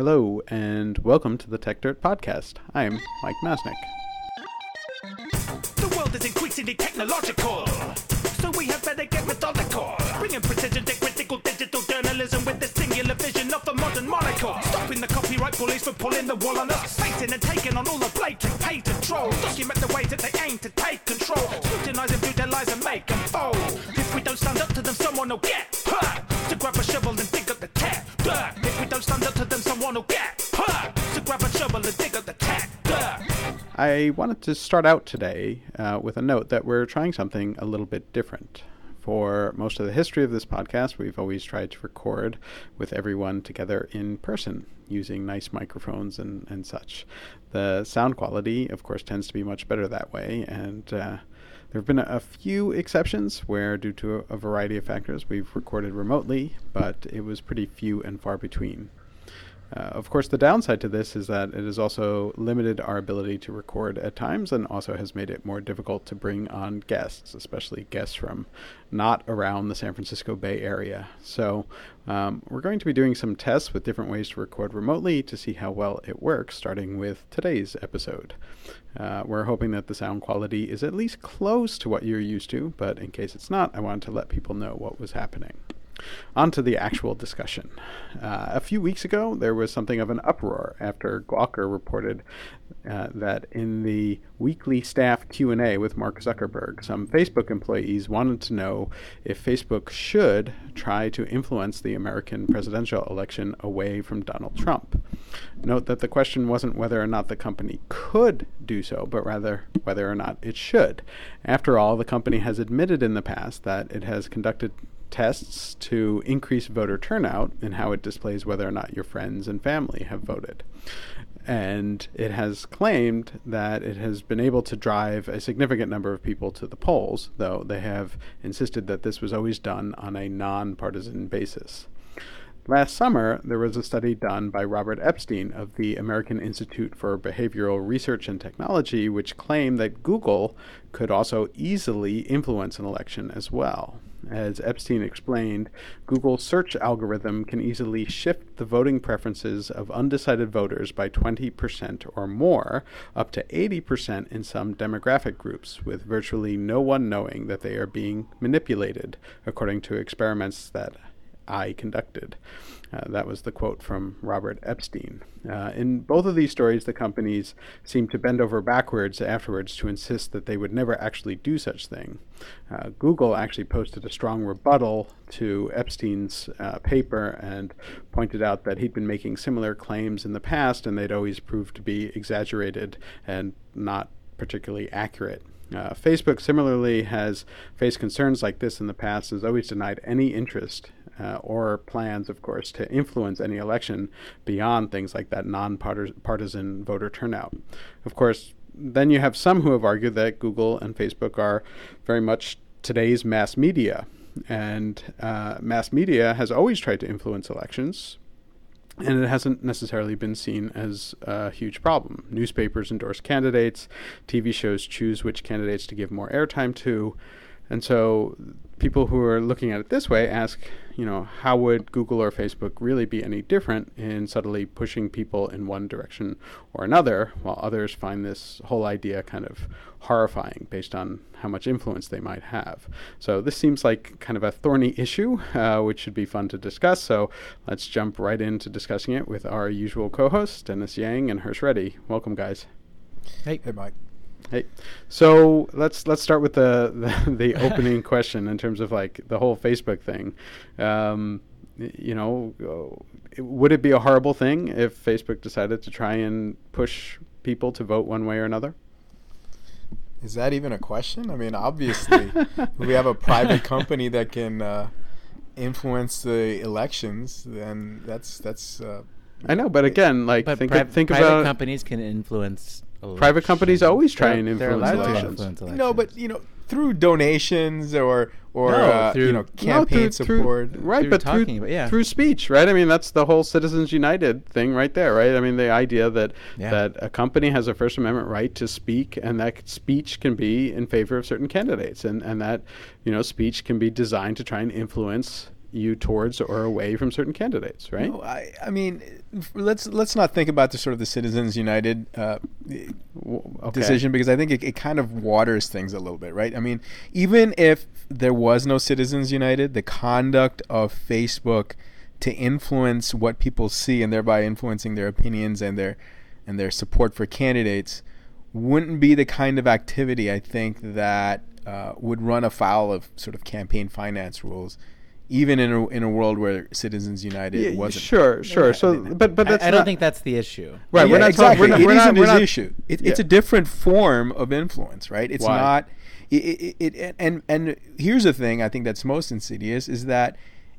Hello, and welcome to the Techdirt Podcast. I'm Mike Masnick. The world is increasingly technological, so we better get methodical. Bringing precision to critical digital journalism with the singular vision of the modern monocle. Stopping the copyright bullies from pulling the wool on us. And taking on all the blatant. Document the ways that they aim to take control. And make them fold. If we don't stand up to them, someone will get hurt. To grab a shovel and dig up the dirt. If we don't stand up to them, someone will get hurt. To grab a shovel and dig up the. I wanted to start out today uh, with a note that we're trying something a little bit different. For most of the history of this podcast, we've always tried to record with everyone together in person using nice microphones and, and such. The sound quality, of course, tends to be much better that way, and uh, there have been a, a few exceptions where, due to a, a variety of factors, we've recorded remotely, but it was pretty few and far between. Uh, of course, the downside to this is that it has also limited our ability to record at times and also has made it more difficult to bring on guests, especially guests from not around the San Francisco Bay Area. So, um, we're going to be doing some tests with different ways to record remotely to see how well it works, starting with today's episode. Uh, we're hoping that the sound quality is at least close to what you're used to, but in case it's not, I wanted to let people know what was happening. On to the actual discussion. Uh, a few weeks ago, there was something of an uproar after Gawker reported uh, that in the weekly staff Q&A with Mark Zuckerberg, some Facebook employees wanted to know if Facebook should try to influence the American presidential election away from Donald Trump. Note that the question wasn't whether or not the company could do so, but rather whether or not it should. After all, the company has admitted in the past that it has conducted tests to increase voter turnout and how it displays whether or not your friends and family have voted. And it has claimed that it has been able to drive a significant number of people to the polls, though they have insisted that this was always done on a nonpartisan basis. Last summer, there was a study done by Robert Epstein of the American Institute for Behavioral Research and Technology, which claimed that Google could also easily influence an election as well. As Epstein explained, Google's search algorithm can easily shift the voting preferences of undecided voters by 20% or more, up to 80% in some demographic groups, with virtually no one knowing that they are being manipulated, according to experiments that I conducted. Uh, that was the quote from Robert Epstein. Uh, in both of these stories, the companies seemed to bend over backwards afterwards to insist that they would never actually do such thing. Uh, Google actually posted a strong rebuttal to Epstein's uh, paper and pointed out that he'd been making similar claims in the past and they'd always proved to be exaggerated and not particularly accurate. Uh, Facebook similarly has faced concerns like this in the past, has always denied any interest uh, or plans, of course, to influence any election beyond things like that nonpartisan voter turnout. Of course, then you have some who have argued that Google and Facebook are very much today's mass media. And uh, mass media has always tried to influence elections, and it hasn't necessarily been seen as a huge problem. Newspapers endorse candidates, TV shows choose which candidates to give more airtime to, and so people who are looking at it this way ask, you know, how would Google or Facebook really be any different in subtly pushing people in one direction or another, while others find this whole idea kind of horrifying based on how much influence they might have. So this seems like kind of a thorny issue, uh, which should be fun to discuss. So let's jump right into discussing it with our usual co-hosts, Dennis Yang and Hersh Reddy. Welcome, guys. Hey, hey, Mike. Hey, so let's let's start with the the, the opening question in terms of like the whole Facebook thing. Um, you know, uh, would it be a horrible thing if Facebook decided to try and push people to vote one way or another? Is that even a question? I mean, obviously, we have a private company that can uh, influence the elections, then that's that's. Uh, I know, but again, like But think pri- think private about companies can influence. Private companies always try They're- and influence allowed to elections. no, but you know, through donations or or No, uh, through- you know, No, campaign No, through- through- support. right? Through but talking through about- yeah. through speech, right? I mean, that's the whole Citizens United thing, right there, right? I mean, the idea that Yeah. that a company has a First Amendment right to speak, and that speech can be in favor of certain candidates, and and that you know speech can be designed to try and influence you towards or away from certain candidates, right? No, I, I mean, let's let's not think about the sort of the Citizens United uh, okay. decision because I think it, it kind of waters things a little bit, right? I mean, even if there was no Citizens United, the conduct of Facebook to influence what people see and thereby influencing their opinions and their and their support for candidates wouldn't be the kind of activity I think that uh, would run afoul of sort of campaign finance rules, even in a, in a world where Citizens United Yeah, wasn't. sure, sure. Yeah, so, but but I- that's I, don't not- think that's the issue. right. Yeah, we're not exactly. talking. We're not, It we're isn't not, we're not- issue. It, It's a different form of influence, right? It's Why? not. It, it, it, and and here's the thing I think that's most insidious is that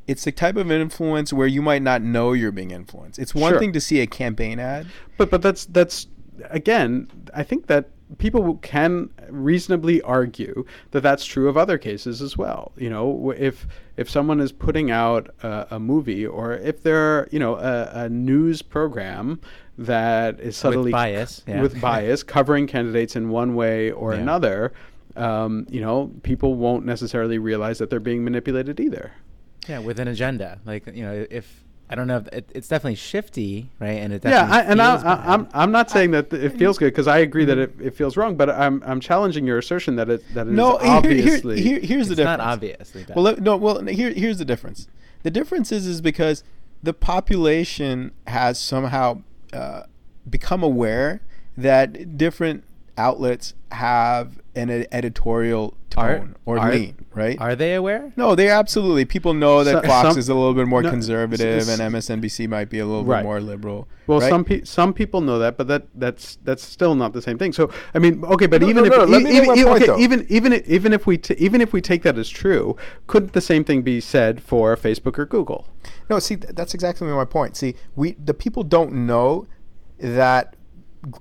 it's the type of influence where you might not know you're being influenced. It's one Sure. thing to see a campaign ad. But but that's that's again. I think that people can reasonably argue that that's true of other cases as well. You know, if if someone is putting out a, a movie or if they're you know a, a news program that is subtly bias, yeah. with bias covering candidates in one way or Yeah. another. Um, you know, people won't necessarily realize that they're being manipulated either. Yeah, with an agenda. Like you know, if I don't know, if it, it's definitely shifty, right? And it Yeah, I, and I, feels I, bad. I'm I'm not saying that it feels good because I agree that it, it feels wrong, but I'm I'm challenging your assertion that it that it is No, here, here, obviously here, here's the it's not difference. obviously bad. Well, no. Well, here, here's the difference. The difference is, is because the population has somehow uh, become aware that different outlets have an ed- editorial Are- tone or are- lean, right? Are they aware? no, they absolutely. People know that So- Fox some- is a little bit more no, conservative, s- s- and MSNBC might be a little Right. bit more liberal. Well, right? some pe- some people know that, but that that's that's still not the same thing. So I mean, okay, but No, even no, if no, let e- me even, point, okay, even even even if we t- even if we take that as true, couldn't the same thing be said for Facebook or Google? No, see, th- that's exactly my point. See, we the people don't know that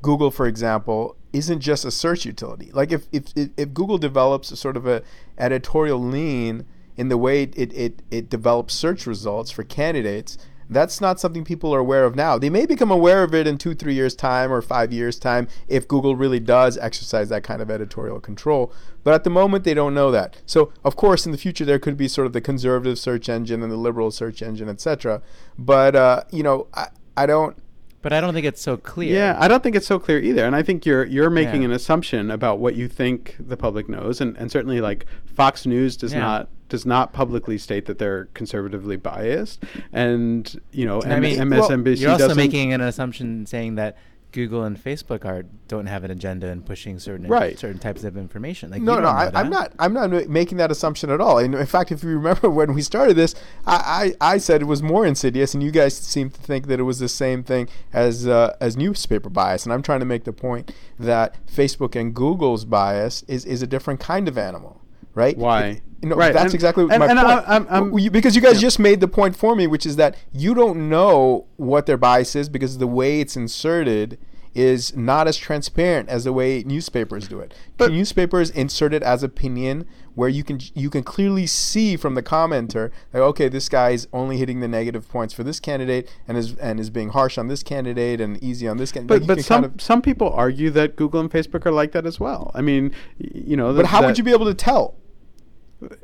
Google, for example, isn't just a search utility. Like if if if, Google develops a sort of a editorial lean in the way it, it it develops search results for candidates. That's not something people are aware of now. They may become aware of it in two, three years' time or five years' time if Google really does exercise that kind of editorial control. But at the moment, they don't know that. So, of course, in the future, there could be sort of the conservative search engine and the liberal search engine, etc. But uh, you know, I, I don't. But I don't think it's so clear. Yeah, I don't think it's so clear either. And I think you're you're making Yeah. an assumption about what you think the public knows, and, and certainly like Fox News does Yeah. not does not publicly state that they're conservatively biased, and you know, I M- mean, MSNBC You're also doesn't. making an assumption saying that Google and Facebook are don't have an agenda in pushing certain Right. certain types of information. Like No, no, I, I'm not. I'm not making that assumption at all. And in fact, if you remember when we started this, I, I, I said it was more insidious, and you guys seem to think that it was the same thing as uh, as newspaper bias. And I'm trying to make the point that Facebook and Google's bias is is a different kind of animal, right? Why? Know, Right, that's and- exactly and- my and point. I- I'm- I'm- because you guys yeah. just made the point for me, which is that you don't know what their bias is because the way it's inserted is not as transparent as the way newspapers do it. But- newspapers insert it as opinion where you can you can clearly see from the commenter like okay this guy's only hitting the negative points for this candidate and is and is being harsh on this candidate and easy on this candidate. But but some some people argue that Google and Facebook are like that as well. I mean, you know. but how would you be able to tell?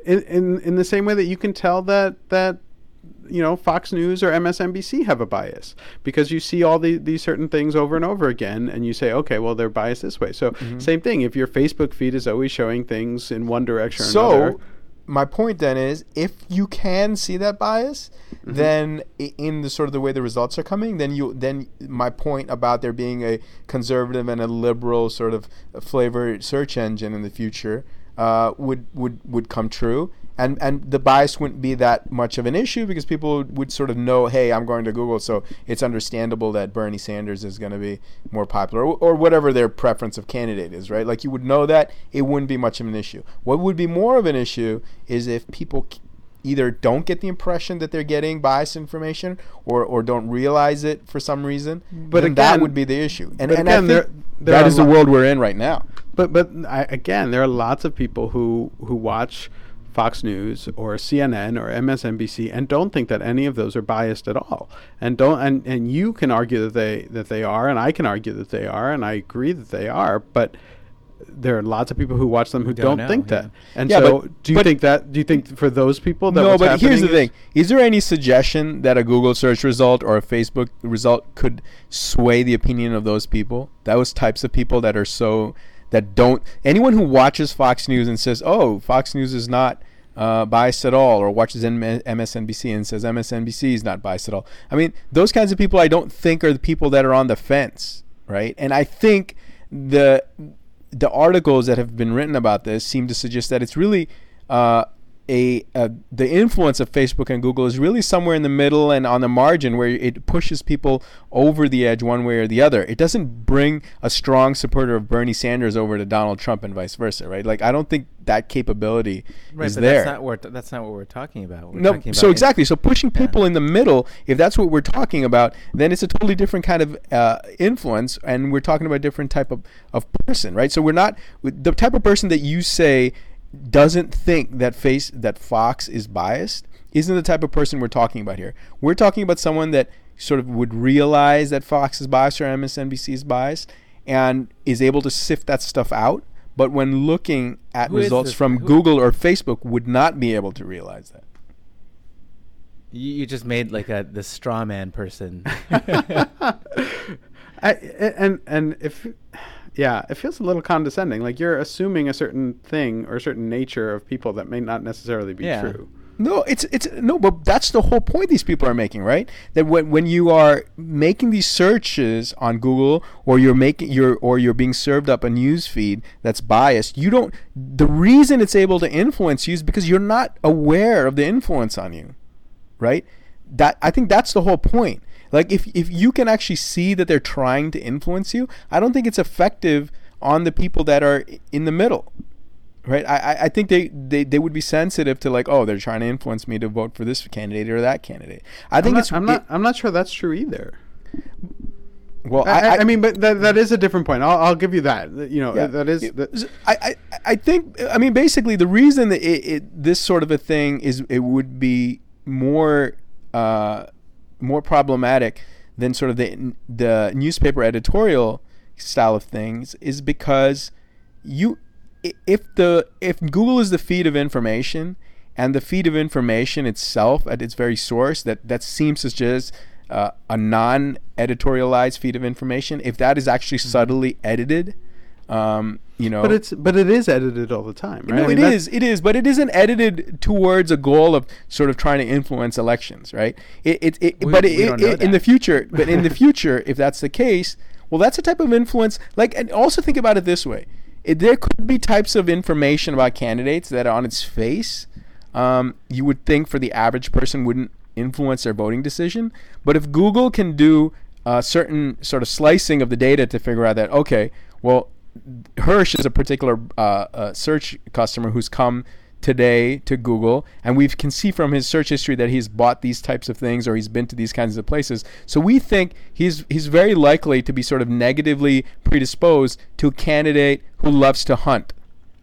In, in in the same way that you can tell that that you know Fox News or MSNBC have a bias because you see all the, these certain things over and over again and you say okay well they're biased this way so Mm-hmm. same thing if your Facebook feed is always showing things in one direction or So, another my point then is, if you can see that bias, Mm-hmm. then in the sort of the way the results are coming, then you then my point about there being a conservative and a liberal sort of flavored search engine in the future uh, would would would come true. And, and the bias wouldn't be that much of an issue because people would, sort of know, hey, I'm going to Google, so it's understandable that Bernie Sanders is going to be more popular, or, or whatever their preference of candidate is, right? Like you would know that it wouldn't be much of an issue. What would be more of an issue is if people either don't get the impression that they're getting biased information or, or don't realize it for some reason. But then that would be the issue. And, and again, there- there that are the world we're in right now. but but I, again there are lots of people who who watch Fox News or CNN or MSNBC and don't think that any of those are biased at all and don't and, and you can argue that they that they are and I can argue that they are and I agree that they are but there are lots of people who watch them who don't don't, know, think yeah. that. And Yeah, so, but- do you but- think that? Do you think for those people that no, what's but here's the happening thing: is there any suggestion that a Google search result or a Facebook result could sway the opinion of those people? Those types of people that are so that don't anyone who watches Fox News and says, "Oh, Fox News is not." Uh, biased at all, or watches M- MSNBC and says MSNBC is not biased at all. I mean, those kinds of people I don't think are the people that are on the fence, right? And I think the the articles that have been written about this seem to suggest that it's really uh, a, a the influence of Facebook and Google is really somewhere in the middle and on the margin where it pushes people over the edge one way or the other. It doesn't bring a strong supporter of Bernie Sanders over to Donald Trump and vice versa, right? Like I don't think that capability Right, is but there. that's not what that's not what we're talking about. We're No, talking so exactly. So pushing Yeah. people in the middle, if that's what we're talking about, then it's a totally different kind of uh, influence, and we're talking about a different type of, of person, right? So we're not the type of person that you say doesn't think that face that Fox is biased isn't the type of person we're talking about here. We're talking about someone that sort of would realize that Fox is biased or MSNBC is biased and is able to sift that stuff out. But when looking at Who is results from who- Google or Facebook, would not be able to realize that. You, you just made like a the straw man person. I, and and if yeah, it feels a little condescending. Like you're assuming a certain thing or a certain nature of people that may not necessarily be Yeah. true. No, it's it's no, but that's the whole point these people are making, right? That when when you are making these searches on Google or you're making you're or you're being served up a news feed that's biased, you don't the reason it's able to influence you is because you're not aware of the influence on you. Right? That I think that's the whole point. Like if if you can actually see that they're trying to influence you, I don't think it's effective on the people that are in the middle right? I, I- think they, they, they would be sensitive to like, oh, they're trying to influence me to vote for this candidate or that candidate. I think I'm it's not, I'm not I'm not sure that's true either. well, I, I, I mean, but that, that is a different point. I'll, I'll give you that. That, You know, yeah, that is that, I, I I think I mean basically the reason that it, it this sort of a thing is it would be more uh, more problematic than sort of the the newspaper editorial style of things is because you if the if Google is the feed of information and the feed of information itself at its very source that that seems to just uh, a non-editorialized feed of information if that is actually subtly edited um, you know but it's but it is edited all the time, right? no, I mean, it that- is. It is, but it isn't edited towards a goal of sort of trying to influence elections, right? It, it, it We- but we it, don't know it, in the future, but in the future, if that's the case, well, that's a type of influence. Like, and also think about it this way: it, there could be types of information about candidates that, on its face, um, you would think for the average person wouldn't influence their voting decision. But if Google can do a certain sort of slicing of the data to figure out that okay, well, Hersh is a particular uh, uh, search customer who's come today to Google, and we can see from his search history that he's bought these types of things or he's been to these kinds of places. So we think he's he's very likely to be sort of negatively predisposed to a candidate who loves to hunt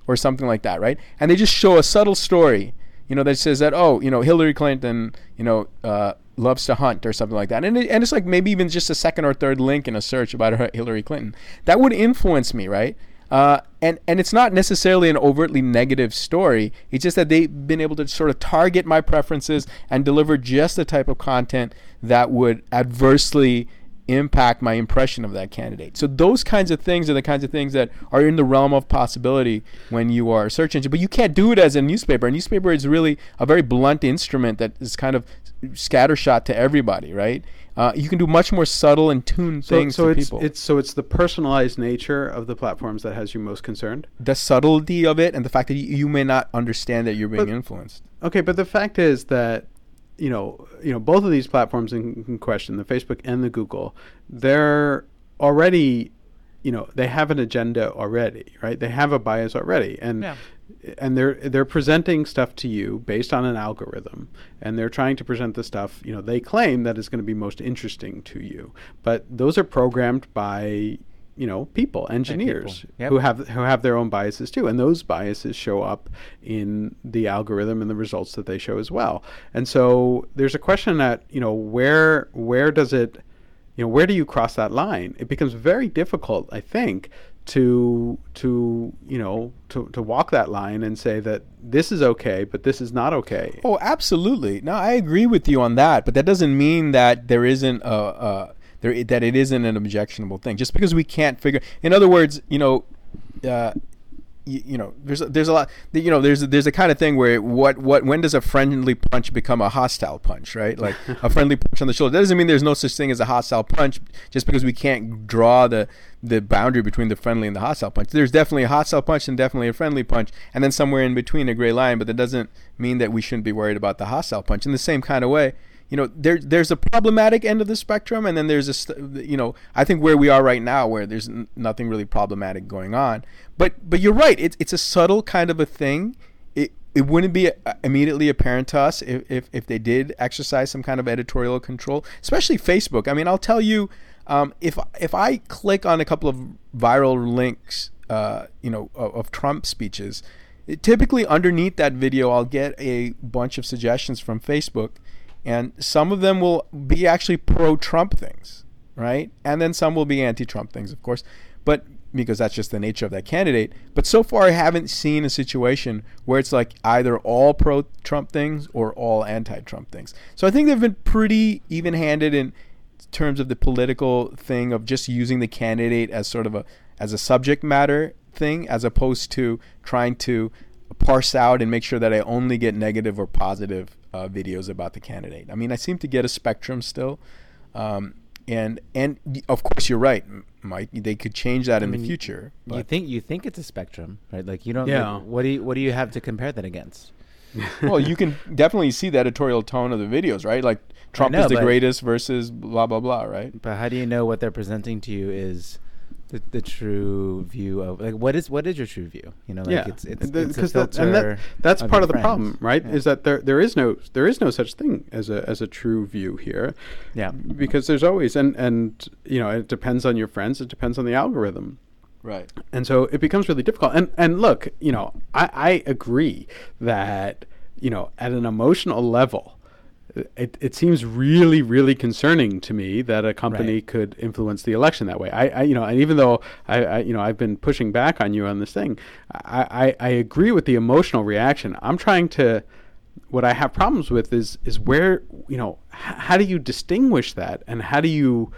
or something like that, right? And they just show a subtle story, you know, that says that oh, you know, Hillary Clinton, you know, uh, loves to hunt or something like that, and it, and it's like maybe even just a second or third link in a search about Hillary Clinton. That would influence me, right? Uh, and and it's not necessarily an overtly negative story. It's just that they've been able to sort of target my preferences and deliver just the type of content that would adversely impact my impression of that candidate. So those kinds of things are the kinds of things that are in the realm of possibility when you are a search engine. But you can't do it as a newspaper. A newspaper is really a very blunt instrument that is kind of scattershot to everybody, right? Uh, you can do much more subtle and tuned so, things so to it's people. it's so it's the personalized nature of the platforms that has you most concerned. the subtlety of it and the fact that you, you may not understand that you're being But- influenced. Okay, but the fact is that you know, you know, both of these platforms in, in question, the Facebook and the Google, they're already, you know, they have an agenda already, right? They have a bias already, and Yeah. And they're they're presenting stuff to you based on an algorithm, and they're trying to present the stuff you know they claim that is going to be most interesting to you, but those are programmed by you know people. engineers Yep. who have who have their own biases too and those biases show up in the algorithm and the results that they show as well. And so there's a question that you know where where does it you know where do you cross that line? It becomes very difficult i think to to you know to to walk that line and say that this is okay, but this is not okay. Oh, absolutely. No, I agree with you on that, but that doesn't mean that there isn't a, a there that it isn't an objectionable thing. Just because we can't figure, in other words, you know, uh, you, you, know, there's a, there's a lot, you know, there's a, there's a kind of thing where what what when does a friendly punch become a hostile punch, right? Like a friendly punch on the shoulder. That doesn't mean there's no such thing as a hostile punch, just because we can't draw the the boundary between the friendly and the hostile punch. There's definitely a hostile punch and definitely a friendly punch, and then somewhere in between a gray line. But that doesn't mean that we shouldn't be worried about the hostile punch. In the same kind of way, you know there there's a problematic end of the spectrum and then there's a you know I think where we are right now where there's n- nothing really problematic going on. But but you're right it's it's a subtle kind of a thing. It it wouldn't be uh, immediately apparent to us if, if, if they did exercise some kind of editorial control especially Facebook. I mean I'll tell you um, if if I click on a couple of viral links uh, you know of, of Trump speeches typically underneath that video I'll get a bunch of suggestions from Facebook and some of them will be actually pro-Trump things, right? And then some will be anti-Trump things, of course, but because that's just the nature of that candidate. But so far, I haven't seen a situation where it's like either all pro-Trump things or all anti-Trump things. So I think they've been pretty even-handed in terms of the political thing of just using the candidate as sort of a as a subject matter thing, as opposed to trying to parse out and make sure that I only get negative or positive uh, videos about the candidate. I mean, I seem to get a spectrum still, um, and and of course you're right, Mike. They could change that I in mean, the future. You think you think it's a spectrum, right? Like you don't. Yeah. Like, what do you what do you have to compare that against? well, you can definitely see the editorial tone of the videos, right? Like Trump know, is the greatest versus blah blah blah, right? But how do you know what they're presenting to you is the, the true view of like what is what is your true view? You know like yeah. it's it's, because that, and that, that's part of the friends. problem right yeah. is that there there is no there is no such thing as a as a true view here. Yeah. Because there's always and and you know it depends on your friends it depends on the algorithm. Right. And so it becomes really difficult. And and look you know i i agree that you know at an emotional level it, it seems really, really concerning to me that a company right. could influence the election that way. I, I, you know, and even though I, I, you know, I've been pushing back on you on this thing, I, I, I agree with the emotional reaction. I'm trying to, what I have problems with is, is where, you know, h- how do you distinguish that, and how do you,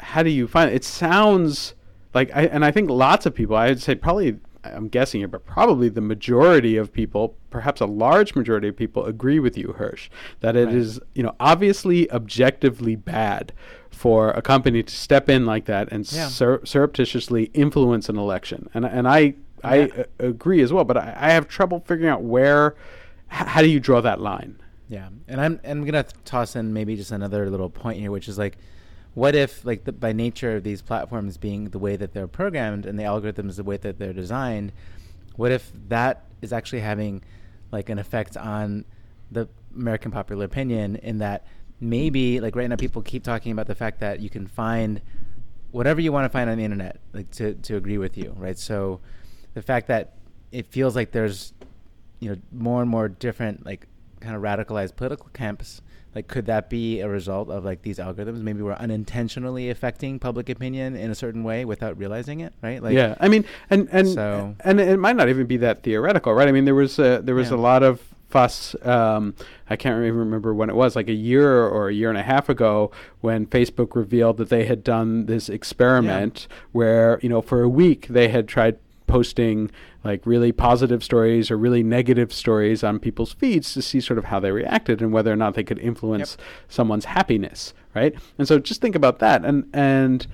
how do you find it? It sounds like, I, and I think lots of people, I'd say probably I'm guessing here, but probably the majority of people, perhaps a large majority of people, agree with you, Hersh, that it right. is, you know, obviously objectively bad for a company to step in like that and yeah. sur- surreptitiously influence an election. And and I I yeah. agree as well, but I, I, have trouble figuring out where, h- how do you draw that line? Yeah, and I'm I'm gonna toss in maybe just another little point here, which is like what if like the, by nature of these platforms being the way that they're programmed and the algorithms the way that they're designed what if that is actually having like an effect on the american popular opinion in that maybe like right now people keep talking about the fact that you can find whatever you want to find on the internet like to, to agree with you right? So the fact that it feels like there's you know more and more different like kind of radicalized political camps like could that be a result of like these algorithms maybe we're unintentionally affecting public opinion in a certain way without realizing it right like yeah i mean and and so, and it might not even be that theoretical right i mean there was a, there was yeah. a lot of fuss um, i can't even remember when it was like a year or a year and a half ago when facebook revealed that they had done this experiment yeah. where you know for a week they had tried posting like really positive stories or really negative stories on people's feeds to see sort of how they reacted and whether or not they could influence yep. someone's happiness, right? And so just think about that. And and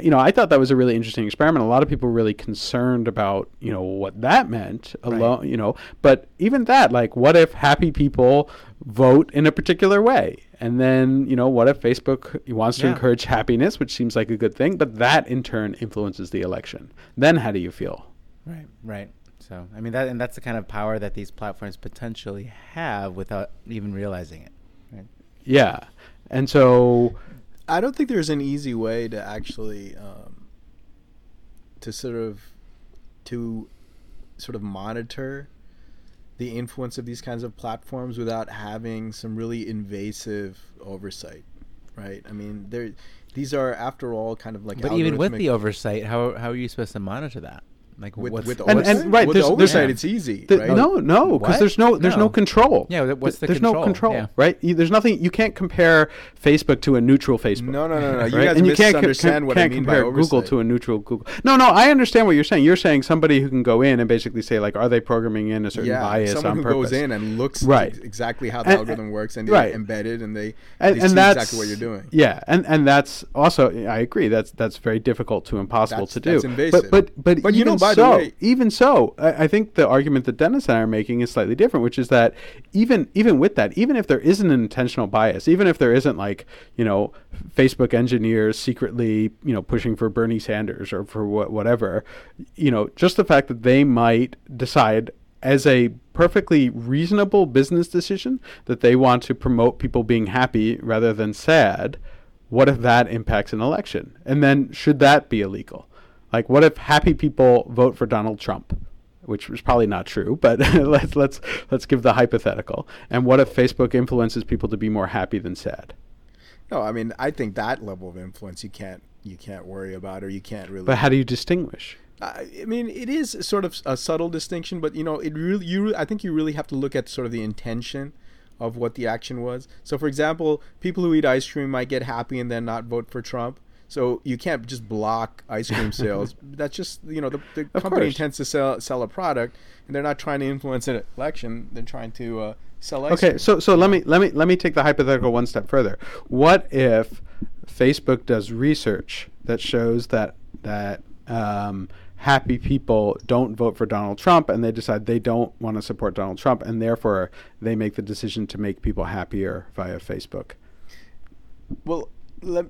you know, I thought that was a really interesting experiment. A lot of people were really concerned about, you know, what that meant alone, right. you know, but even that, like, what if happy people vote in a particular way? And then, you know, what if Facebook wants to yeah. encourage happiness, which seems like a good thing, but that in turn influences the election? Then how do you feel? Right, right. So, I mean, that and that's the kind of power that these platforms potentially have without even realizing it. Right? Yeah, and so I don't think there's an easy way to actually um, to sort of to sort of monitor the influence of these kinds of platforms without having some really invasive oversight, right? I mean, there these are, after all, kind of like. But even with the oversight, how how are you supposed to monitor that? Like with, what's with And- oversight, and- right, with there's- the there's- oversight, yeah. it's easy, The- right? No, no, because there's no there's no, No. control. Yeah, what's the there's no control? control, Yeah. right? You, there's nothing. You can't compare Facebook to a neutral Facebook. No, no, no, no. You guys and you can't, co- misunderstand what I can't mean by compare Google to a neutral Google. No, no, I understand what you're saying. You're saying somebody who can go in and basically say like, are they programming in a certain yeah, bias someone on who purpose? goes in and looks Right. exactly how the And- algorithm works and they right. embed it and they, and, they and see that's exactly what you're doing. Yeah, and and that's also I agree. That's that's very difficult to impossible to do. that's invasive. But but but, But you even know, by the so, way- even so, I, I think the argument that Dennis and I are making is slightly different, which is that even even with that, even if there isn't an intentional bias, even if there isn't like you know Facebook engineers secretly you know pushing for Bernie Sanders or for what whatever, you know, just the fact that they might decide as a perfectly reasonable business decision that they want to promote people being happy rather than sad, what if that impacts an election? And then should that be illegal? Like what if happy people vote for Donald Trump? Which is probably not true, but let's let's let's give the hypothetical. And what if Facebook influences people to be more happy than sad? No, I mean, I think that level of influence you can't you can't worry about or you can't really. But how do you distinguish? I mean, it is sort of a subtle distinction, but you know, it really you I think you really have to look at sort of the intention of what the action was. So, for example, people who eat ice cream might get happy and then not vote for Trump. So you can't just block ice cream sales. That's just you know the, the company course. intends to sell sell a product, and they're not trying to influence an election. They're trying to uh, sell ice Okay, cream. so so let me let me let me take the hypothetical one step further. What if Facebook does research that shows that that um, happy people don't vote for Donald Trump, and they decide they don't want to support Donald Trump, and therefore they make the decision to make people happier via Facebook? Well, let,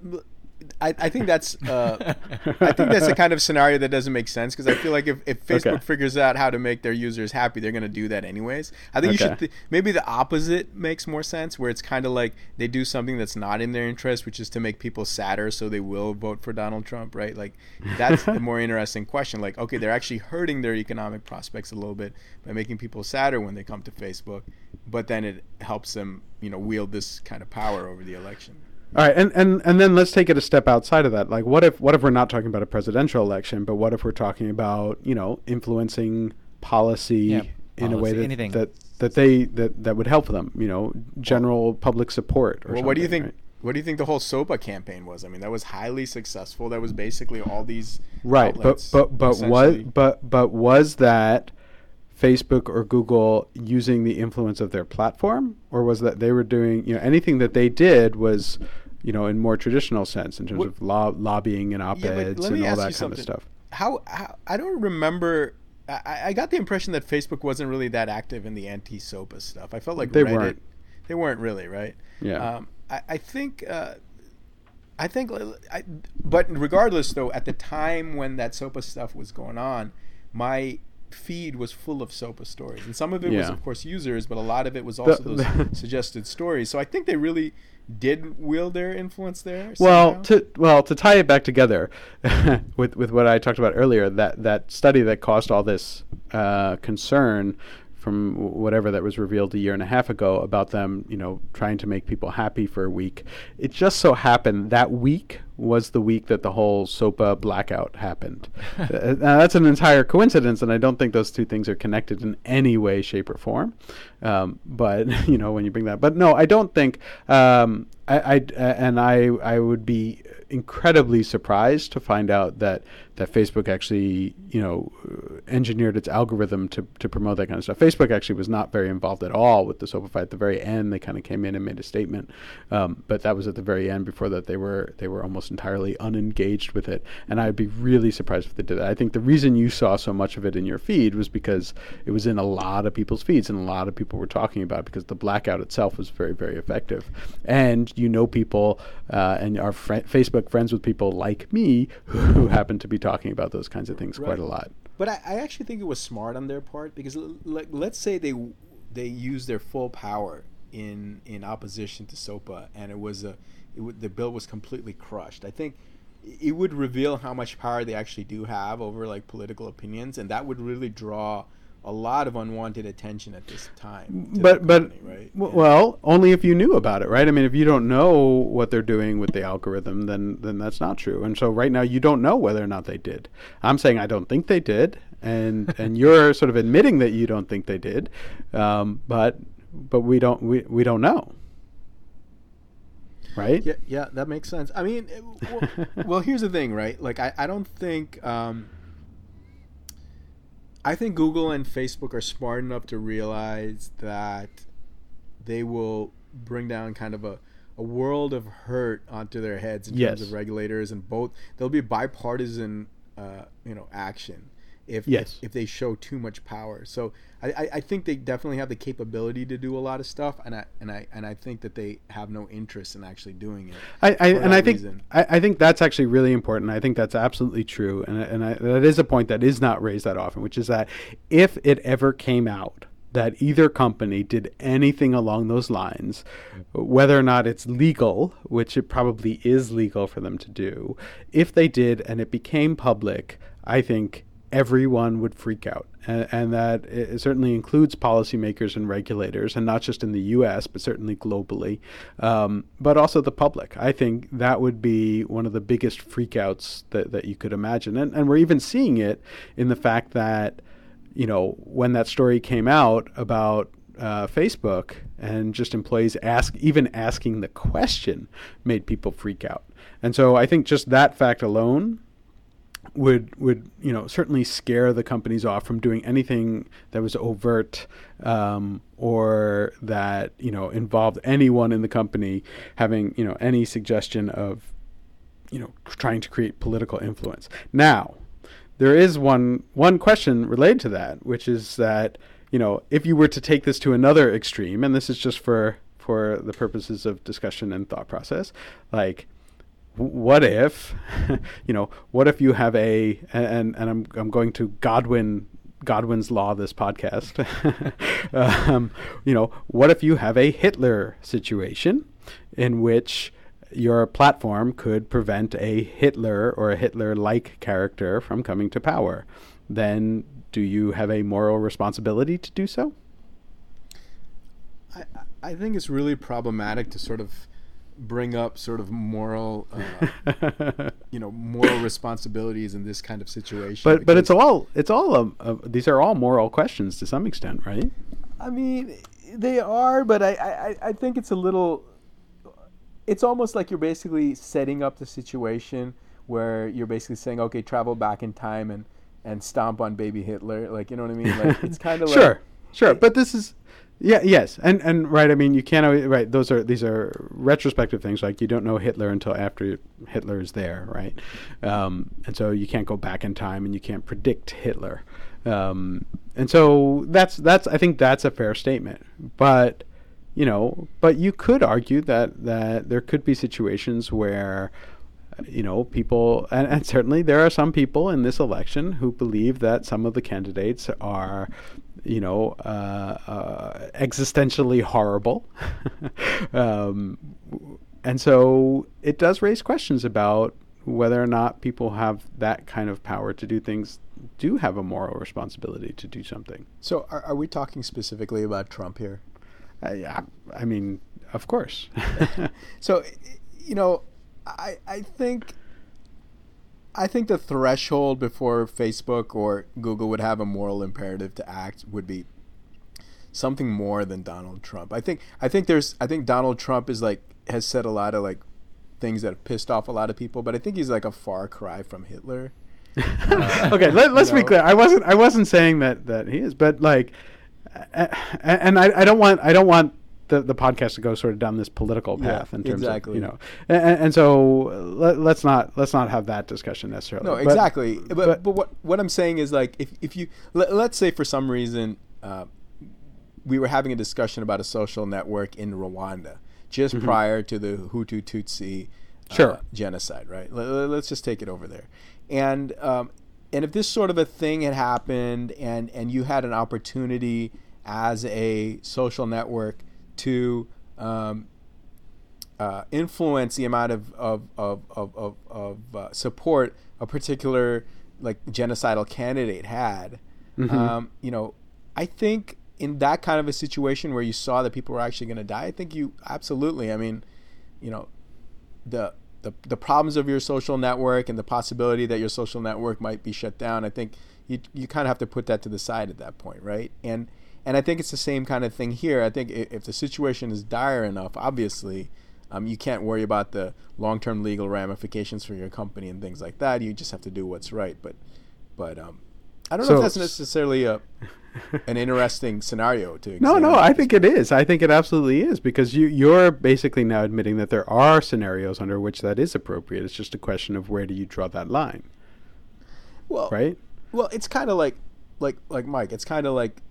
I, I think that's uh, I think that's the kind of scenario that doesn't make sense because I feel like if, if Facebook Okay. figures out how to make their users happy, they're going to do that anyways. I think you should th- maybe the opposite makes more sense, where it's kind of like they do something that's not in their interest, which is to make people sadder, so they will vote for Donald Trump, right? Like that's the more interesting question. Like, okay, they're actually hurting their economic prospects a little bit by making people sadder when they come to Facebook, but then it helps them, you know, wield this kind of power over the election. All right, and, and and then let's take it a step outside of that. Like, what if what if we're not talking about a presidential election, but what if we're talking about you know influencing policy Yeah, in a way that anything. that that they that that would help them? You know, general public support. Or Well, what do you think? right? What do you think the whole SOPA campaign was? I mean, that was highly successful. That was basically all these Right, outlets but but but was but but was that Facebook or Google using the influence of their platform, or was that they were doing you know anything that they did was you know in more traditional sense in terms What- of law, lobbying and op-eds let and all that kind something. of stuff. How, how I don't remember. I, I got the impression that Facebook wasn't really that active in the anti-SOPA stuff. I felt like They Reddit, weren't. They weren't really right. Yeah. Um, I, I think. Uh, I think, I, but regardless, though, at the time when that SOPA stuff was going on, my feed was full of SOPA stories, and some of it was, of course, users, but a lot of it was also those suggested stories. So I think they really did wield their influence there. Well, to well to tie it back together with with what I talked about earlier, that that study that caused all this uh, concern from whatever that was revealed a year and a half ago about them, you know, trying to make people happy for a week. It just so happened that week was the week that the whole SOPA blackout happened. uh, now that's an entire coincidence, and I don't think those two things are connected in any way, shape, or form. Um, but you know, when you bring that, but no, I don't think. Um, I, I uh, and I I would be incredibly surprised to find out that that Facebook actually you know uh, engineered its algorithm to, to promote that kind of stuff. Facebook actually was not very involved at all with the SOPA fight. At the very end, they kind of came in and made a statement, um, but that was at the very end. Before that, they were they were almost entirely unengaged with it, and I'd be really surprised if they did that. I think the reason you saw so much of it in your feed was because it was in a lot of people's feeds, and a lot of people were talking about it because the blackout itself was very very effective, and you know people uh, and are fri Facebook friends with people like me who happen to be talking about those kinds of things quite a lot. But I, I actually think it was smart on their part because, l- like, let's say they they used their full power in in opposition to SOPA, and it was a it would, the bill was completely crushed. I think it would reveal how much power they actually do have over like political opinions, and that would really draw a lot of unwanted attention at this time. but but right? w- Yeah. well, only if you knew about it, right? I mean, if you don't know what they're doing with the algorithm, then then that's not true. And so right now, you don't know whether or not they did. I'm saying I don't think they did, and and you're sort of admitting that you don't think they did, um, but but we don't we, we don't know, right? Yeah, yeah, that makes sense. I mean, well, well, here's the thing, right? Like, I, I don't think, um, I think Google and Facebook are smart enough to realize that they will bring down kind of a, a world of hurt onto their heads in Yes. terms of regulators, and both there'll be bipartisan, uh, you know, action if, Yes. if if they show too much power. So I, I, I think they definitely have the capability to do a lot of stuff, and I and I and I think that they have no interest in actually doing it. I, I and I think. I, I think that's actually really important. I think that's absolutely true, and and I, that is a point that is not raised that often, which is that if it ever came out that either company did anything along those lines, whether or not it's legal, which it probably is legal for them to do, if they did and it became public, I think everyone would freak out. And, and that it certainly includes policymakers and regulators, and not just in the US, but certainly globally, um, but also the public. I think that would be one of the biggest freakouts that, that you could imagine. And, and we're even seeing it in the fact that, you know, when that story came out about uh, Facebook and just employees ask even asking the question made people freak out. And so I think just that fact alone would would you know certainly scare the companies off from doing anything that was overt um, or that you know involved anyone in the company having you know any suggestion of you know trying to create political influence. Now, there is one one question related to that, which is that you know if you were to take this to another extreme, and this is just for for the purposes of discussion and thought process, like what if you know what if you have a and and I'm I'm going to Godwin Godwin's law this podcast. Um, you know what if you have a Hitler situation in which your platform could prevent a Hitler or a Hitler like character from coming to power? Then do you have a moral responsibility to do so? I, I- I think it's really problematic to sort of bring up sort of moral, uh, you know, moral responsibilities in this kind of situation. but but it's all it's all um, uh, these are all moral questions to some extent right I mean, they are, but I, I, I think it's a little. It's almost like you're basically setting up the situation where you're basically saying, okay, travel back in time and, and stomp on baby Hitler. Like, you know what I mean? Like, it's kind of like. sure sure but this is yeah yes. And and right i mean you can't always, right those are these are retrospective things like you don't know hitler until after hitler is there right? Um, and so you can't go back in time and you can't predict hitler. Um, and so that's that's i think that's a fair statement. But you know but you could argue that that there could be situations where you know, people, and, and certainly there are some people in this election who believe that some of the candidates are, you know, uh, uh, existentially horrible. um, and so it does raise questions about whether or not people have that kind of power to do things, do have a moral responsibility to do something. So, are, are we talking specifically about Trump here? I, I, I mean, of course. So, you know, I I think I think the threshold before Facebook or Google would have a moral imperative to act would be something more than Donald Trump. I think I think there's I think Donald Trump is like has said a lot of like things that have pissed off a lot of people, but I think he's like a far cry from Hitler. okay, let, us you be clear. I wasn't. I wasn't saying that that he is, but like, uh, and I, I don't want. I don't want the, the podcast to go sort of down this political Yeah, path in terms exactly. of you know, and, and so let, let's not let's not have that discussion necessarily. No, exactly. But, but- but what what I'm saying is like if if you let, let's say for some reason uh, we were having a discussion about a social network in Rwanda just prior to the Hutu Tutsi uh, Sure. genocide, right? Let, us just take it over there, and um, and if this sort of a thing had happened and and you had an opportunity as a social network to um, uh, influence the amount of of of of, of, of uh, support a particular like genocidal candidate had, Mm-hmm. um, you know, I think in that kind of a situation where you saw that people were actually going to die, I think you absolutely. I mean, you know, the the the problems of your social network and the possibility that your social network might be shut down. I think you you kind of have to put that to the side at that point, right? And and I think it's the same kind of thing here. I think if the situation is dire enough, obviously. Um, you can't worry about the long-term legal ramifications for your company and things like that. You just have to do what's right. But, but um, I don't know if that's necessarily a an interesting scenario to. No, no. I think it is. I think it absolutely is because you you're basically now admitting that there are scenarios under which that is appropriate. It's just a question of where do you draw that line, well, right? Well, it's kind of like, like, like Mike. It's kind of like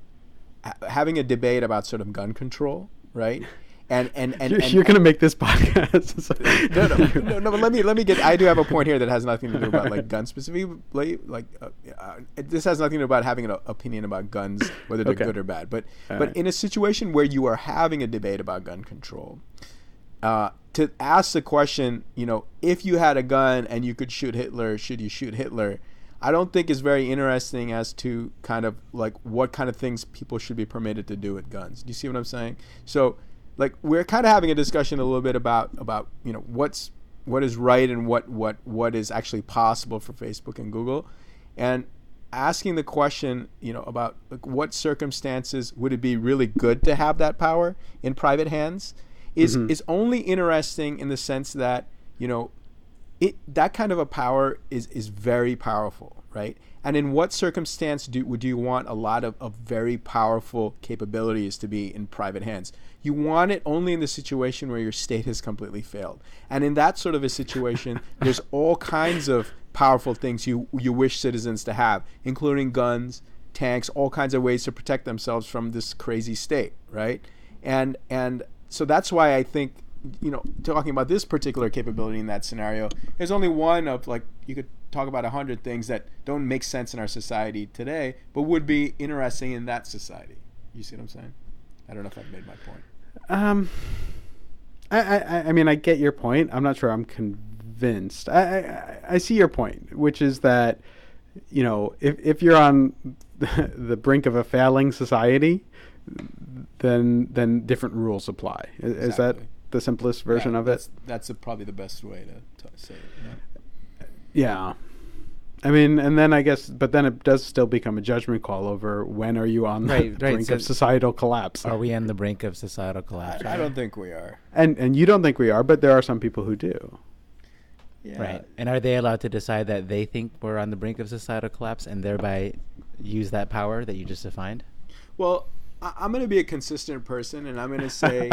having a debate about sort of gun control, right? And and and, you're, and you're going to make this podcast. no, no, no, no, but let me let me get. I do have a point here that has nothing to do about like guns specifically. Like uh, uh, this has nothing to do about having an opinion about guns, whether they're Okay. good or bad. But All but right. in a situation where you are having a debate about gun control, uh, to ask the question, you know, if you had a gun and you could shoot Hitler, should you shoot Hitler? I don't think is very interesting as to kind of like what kind of things people should be permitted to do with guns. Do you see what I'm saying? So, like we're kind of having a discussion a little bit about about you know what's what is right and what what what is actually possible for Facebook and Google, and asking the question you know about like what circumstances would it be really good to have that power in private hands is mm-hmm. is only interesting in the sense that you know it that kind of a power is is very powerful, right? And in what circumstance do would you want a lot of, of very powerful capabilities to be in private hands? You want it only in the situation where your state has completely failed. And in that sort of a situation, there's all kinds of powerful things you you wish citizens to have, including guns, tanks, all kinds of ways to protect themselves from this crazy state, right? And and so that's why I think you know talking about this particular capability in that scenario, there's only one of like you could talk about a hundred things that don't make sense in our society today, but would be interesting in that society. You see what I'm saying? I don't know if I've made my point. Um, I, I, I mean, I get your point. I'm not sure I'm convinced. I, I, I see your point, which is that, you know, if, if you're on the brink of a failing society, then then different rules apply. I- Is that Exactly. The simplest version Yeah, of it? that's, That's the, probably the best way to, to say it. Yeah. Yeah. I mean, and then I guess, but then it does still become a judgment call over when are you on the Right, right, brink so- of societal collapse. Are we on the brink of societal collapse? I don't think we are. And and you don't think we are, but there are some people who do. Yeah. Right. And are they allowed to decide that they think we're on the brink of societal collapse and thereby use that power that you just defined? Well, I, I'm going to be a consistent person, and I'm going to say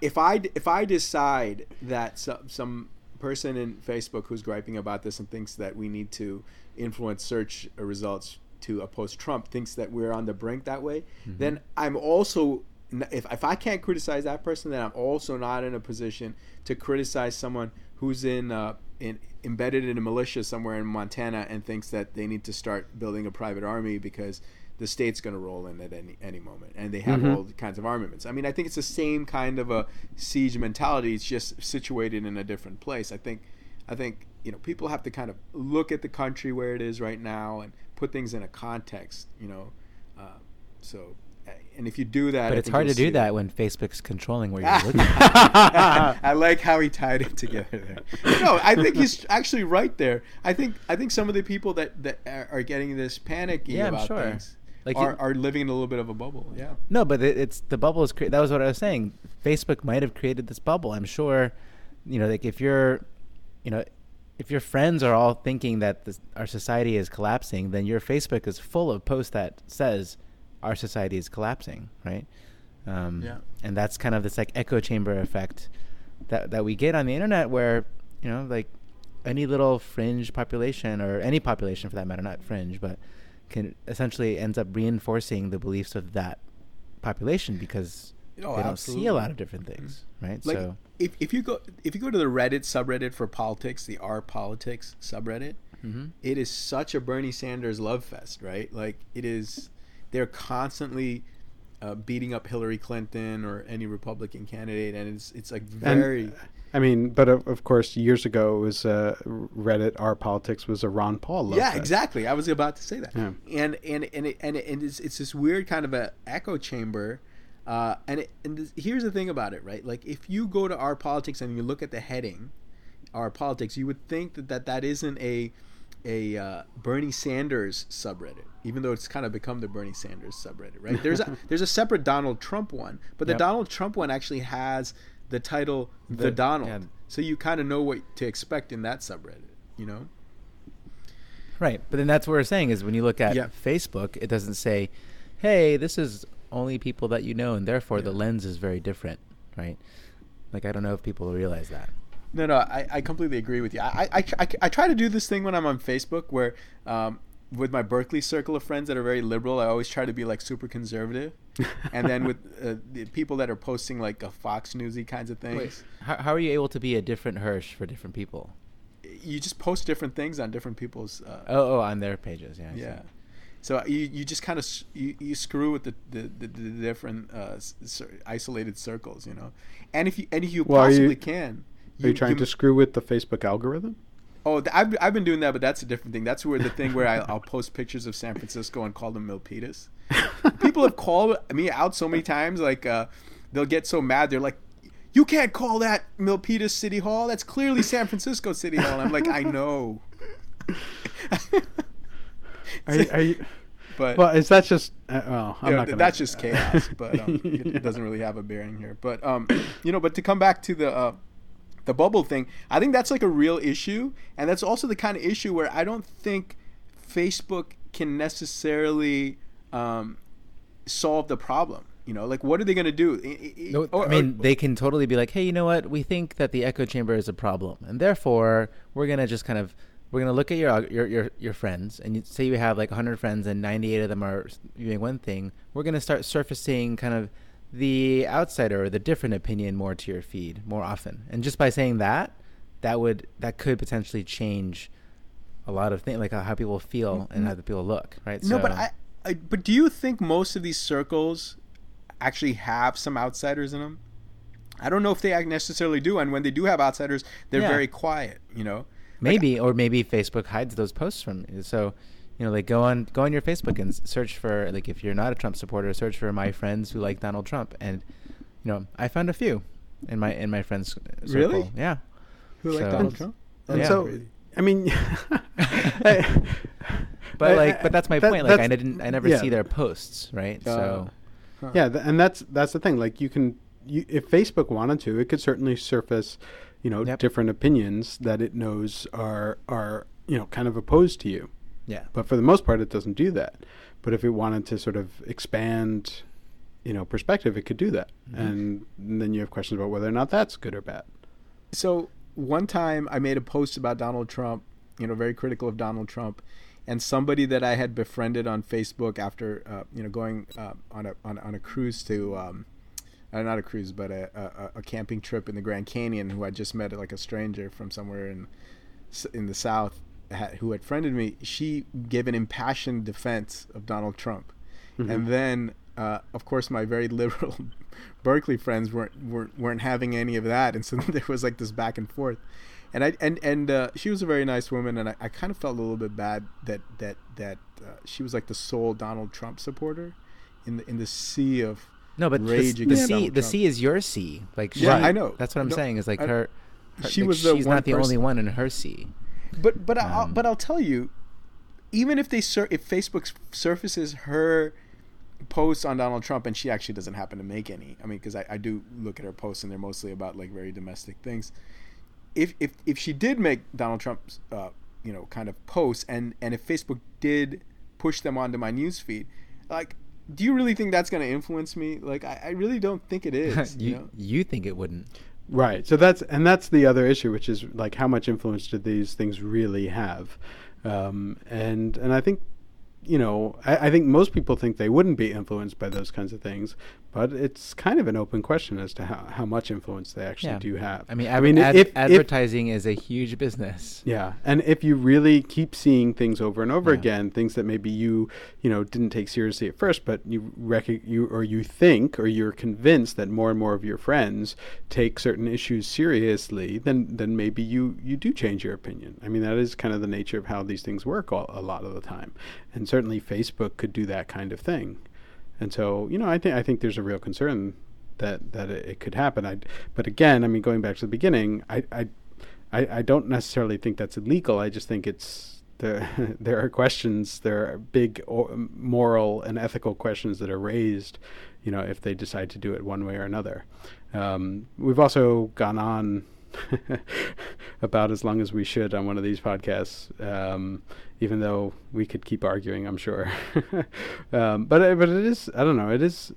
if I if I decide that some some person in Facebook who's griping about this and thinks that we need to influence search results to oppose Trump thinks that we're on the brink that way, then I'm also if if I can't criticize that person, then I'm also not in a position to criticize someone who's in uh, in embedded in a militia somewhere in Montana and thinks that they need to start building a private army because the state's going to roll in at any any moment, and they have all kinds of armaments. I mean, I think it's the same kind of a siege mentality. It's just situated in a different place. I think, I think you know, people have to kind of look at the country where it is right now and put things in a context. You know, uh, so and if you do that, But I it's hard to do that when Facebook's controlling where you're looking. I like how he tied it together there. No, I think he's actually right there. I think I think some of the people that that are are getting this panicky Yeah, about sure. things Like are, you- are living in a little bit of a bubble. Yeah. No, but it, it's the bubble is cre- that was what I was saying. Facebook might have created this bubble. I'm sure, you know, like if you're, you know, if your friends are all thinking that this, our society is collapsing, then your Facebook is full of posts that says our society is collapsing, right? Um, Yeah. And that's kind of this like echo chamber effect that that we get on the internet, where you know, like any little fringe population or any population for that matter, not fringe, but can essentially ends up reinforcing the beliefs of that population because Oh, they don't see a lot of different things, right? Like so if, if you go if you go to the Reddit subreddit for politics, the R politics subreddit, Mhm. it is such a Bernie Sanders love fest, right? Like it is, they're constantly uh, beating up Hillary Clinton or any Republican candidate, and it's it's like And- very. I mean, but of, of course, years ago it was uh, Reddit. R politics was a Ron Paul. Yeah, exactly. I was about to say that. Yeah. And and and it, and, it, and it's, it's this weird kind of a echo chamber. Uh, and it, and this, here's the thing about it, right? Like if you go to R politics and you look at the heading, R politics, you would think that that, that isn't a a uh, Bernie Sanders subreddit, even though it's kind of become the Bernie Sanders subreddit, right? There's a there's a separate Donald Trump one, but the Yep. Donald Trump one actually has the title the, The- Donald, yeah. so you kind of know what to expect in that subreddit, you know? Right, but then that's what we're saying is when you look at Yeah. Facebook, it doesn't say, "Hey, this is only people that you know," and therefore the lens is very different, right? Like I don't know if people realize that. No, no, I, I completely agree with you. I, I, I, I try to do this thing when I'm on Facebook where, um, with my Berkeley circle of friends that are very liberal, I always try to be like super conservative. and then with uh, the people that are posting like a Fox Newsy kinds of things, How, how are you able to be a different Hersh for different people? you just post different things on different people's. Uh, Oh, oh, on their pages, yeah. I see. yeah. So you, you just kind of you, you screw with the the, the, the different uh, s- isolated circles, you know. And if you and if you Well, are you- possibly can, Are you trying to screw with the Facebook algorithm? Oh, th- I've, I've been doing that, but that's a different thing. That's where the thing where I, I'll post pictures of San Francisco and call them Milpitas. People have called me out so many times. Like uh, they'll get so mad. They're like, "You can't call that Milpitas City Hall. That's clearly San Francisco City Hall." And I'm like, "I know." Are you, are you, but well, is that just? Uh, well, I'm you know, not gonna, that's just chaos. But um, it, it doesn't really have a bearing here. But um, you know, but to come back to the uh, the bubble thing, I think that's like a real issue, and that's also the kind of issue where I don't think Facebook can necessarily um, solve the problem. You know, like what are they going to do? No, or- I mean, or- they can totally be like, "Hey, you know what? We think that the echo chamber is a problem, and therefore we're gonna just kind of we're gonna look at your your your, your friends, and you, say you have like 100 friends, and 98 of them are doing one thing. We're gonna start surfacing kind of the outsider or the different opinion more to your feed more often, and just by saying that, that would that could potentially change a lot of things, like how people feel mm-hmm. and how the people look, right? no, but I, I, but do you think most of these circles actually have some outsiders in them? I don't know if they act- necessarily do, and when they do have outsiders, they're Yeah. very quiet. You know. Maybe, or maybe Facebook hides those posts from you. So, you know, like go on go on your Facebook and search for like if you're not a Trump supporter, search for my friends who like Donald Trump, and you know, I found a few in my in my friends circle. Really? Yeah. Who like So- Donald Trump? And Yeah. so, I mean, But I- like, but that's my that- point. Like, I didn't, I never yeah. see their posts, right? so, Huh. yeah, th- and that's that's the thing. Like, you can, you, if Facebook wanted to, it could certainly surface, you know, Yep. different opinions that it knows are are you know kind of opposed to you. Yeah. But for the most part, it doesn't do that. But if it wanted to sort of expand, you know, perspective, it could do that. Mm-hmm. And then you have questions about whether or not that's good or bad. So one time I made a post about Donald Trump, you know, very critical of Donald Trump, and somebody that I had befriended on Facebook after, uh, you know, going uh, on a on, on a cruise to, um, uh, not a cruise, but a, a, a camping trip in the Grand Canyon, who I just met like a stranger from somewhere in in the South, who had friended me. She gave an impassioned defense of Donald Trump, and then. Uh, of course, my very liberal Berkeley friends weren't, weren't weren't having any of that, and so there was like this back and forth, and I and and uh, she was a very nice woman, and I, I kind of felt a little bit bad that that that uh, she was like the sole Donald Trump supporter in the in the sea of No, but the, rage the C, Donald the Trump. C is your sea, Like, she, Yeah, I know. That's what I'm No, saying. Is like I- her, her- she like, was the she's not the only one in her C. But but I'll, Um, but I'll tell you, even if they sur- if Facebook surfaces her posts on Donald Trump and she actually doesn't happen to make any. I mean, because I, I do look at her posts and they're mostly about like very domestic things. If if if she did make Donald Trump's uh, you know kind of posts and and if Facebook did push them onto my newsfeed, like. Do you really think that's going to influence me? Like, I, I really don't think it is. you, you, know? you think it wouldn't? Right. So that's and that's the other issue, which is like how much influence do these things really have? Um, and and I think you know, I, I, think most people think they wouldn't be influenced by those kinds of things, but it's kind of an open question as to how, how much influence they actually yeah. do have. I mean, I mean, ad- if, advertising if, is a huge business. Yeah, and if you really keep seeing things over and over yeah. again, things that maybe you you know didn't take seriously at first, but you rec- you or you think or you're convinced that more and more of your friends take certain issues seriously, then then maybe you you do change your opinion. I mean, that is kind of the nature of how these things work all, a lot of the time, and certainly Facebook could do that kind of thing. And so, you know, I think I think there's a real concern that that it, it could happen. I, but again, I mean, going back to the beginning, I, I, I, don't necessarily think that's illegal. I just think it's there. there are questions. There are big moral and ethical questions that are raised. You know, if they decide to do it one way or another. Um, we've also gone on about as long as we should on one of these podcasts, um, even though we could keep arguing, I'm sure. um, but uh, but it is I don't know it is.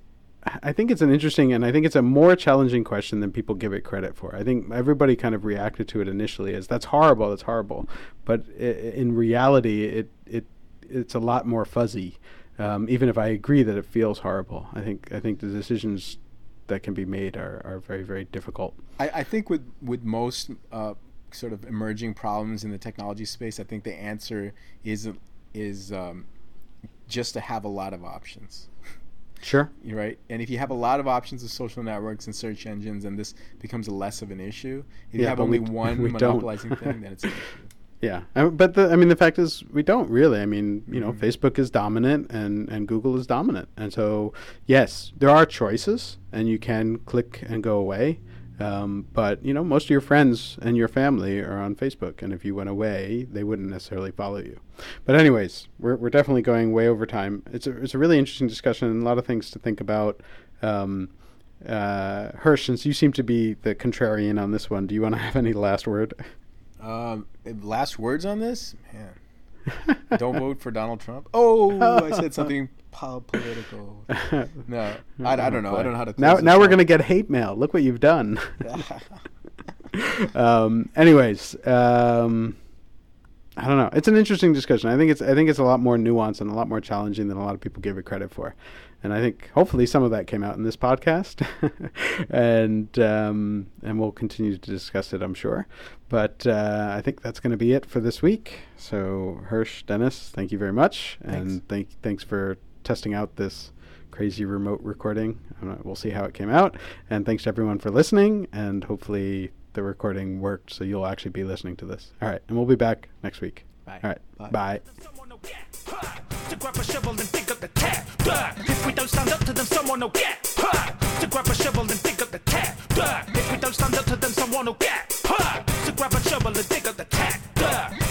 I think it's an interesting and I think it's a more challenging question than people give it credit for. I think everybody kind of reacted to it initially as that's horrible, that's horrible, but in reality, it it it's a lot more fuzzy. Um, even if I agree that it feels horrible, I think I think the decisions that can be made are, are very very difficult. I, I think with with most uh, sort of emerging problems in the technology space, I think the answer is is um, just to have a lot of options. Sure. You're right. And if you have a lot of options of social networks and search engines, and this becomes less of an issue. If yeah, you have only we, one we monopolizing thing, then it's an issue. Yeah, but the, I mean, the fact is, we don't really. I mean, you know, mm-hmm. Facebook is dominant and, and Google is dominant, and so yes, there are choices, and you can click and go away. Um, but you know, most of your friends and your family are on Facebook, and if you went away, they wouldn't necessarily follow you. But anyways, we're we're definitely going way over time. It's a it's a really interesting discussion and a lot of things to think about. Um, uh, Hersh, since you seem to be the contrarian on this one, do you want to have any last word? Um, last words on this, man. Don't vote for Donald Trump. Oh, I said something po- political. No, I, I don't know. I don't know how to. Now, now we're gonna get hate mail. Look what you've done. um, anyways, um, I don't know. It's an interesting discussion. I think it's I think it's a lot more nuanced and a lot more challenging than a lot of people give it credit for and I think hopefully some of that came out in this podcast, and um, and we'll continue to discuss it, I'm sure. But uh, I think that's going to be it for this week. So Hersh, Dennis, thank you very much, thanks. and thank thanks for testing out this crazy remote recording. We'll see how it came out, and thanks to everyone for listening, and hopefully the recording worked, so you'll actually be listening to this. All right, and we'll be back next week. Bye. All right, bye. bye to grab a shovel and dig up the tap. If we don't stand up to them, someone will get. To grab a shovel and dig up the tap. If we don't stand up to them, someone will get. To grab a shovel and dig up the tap.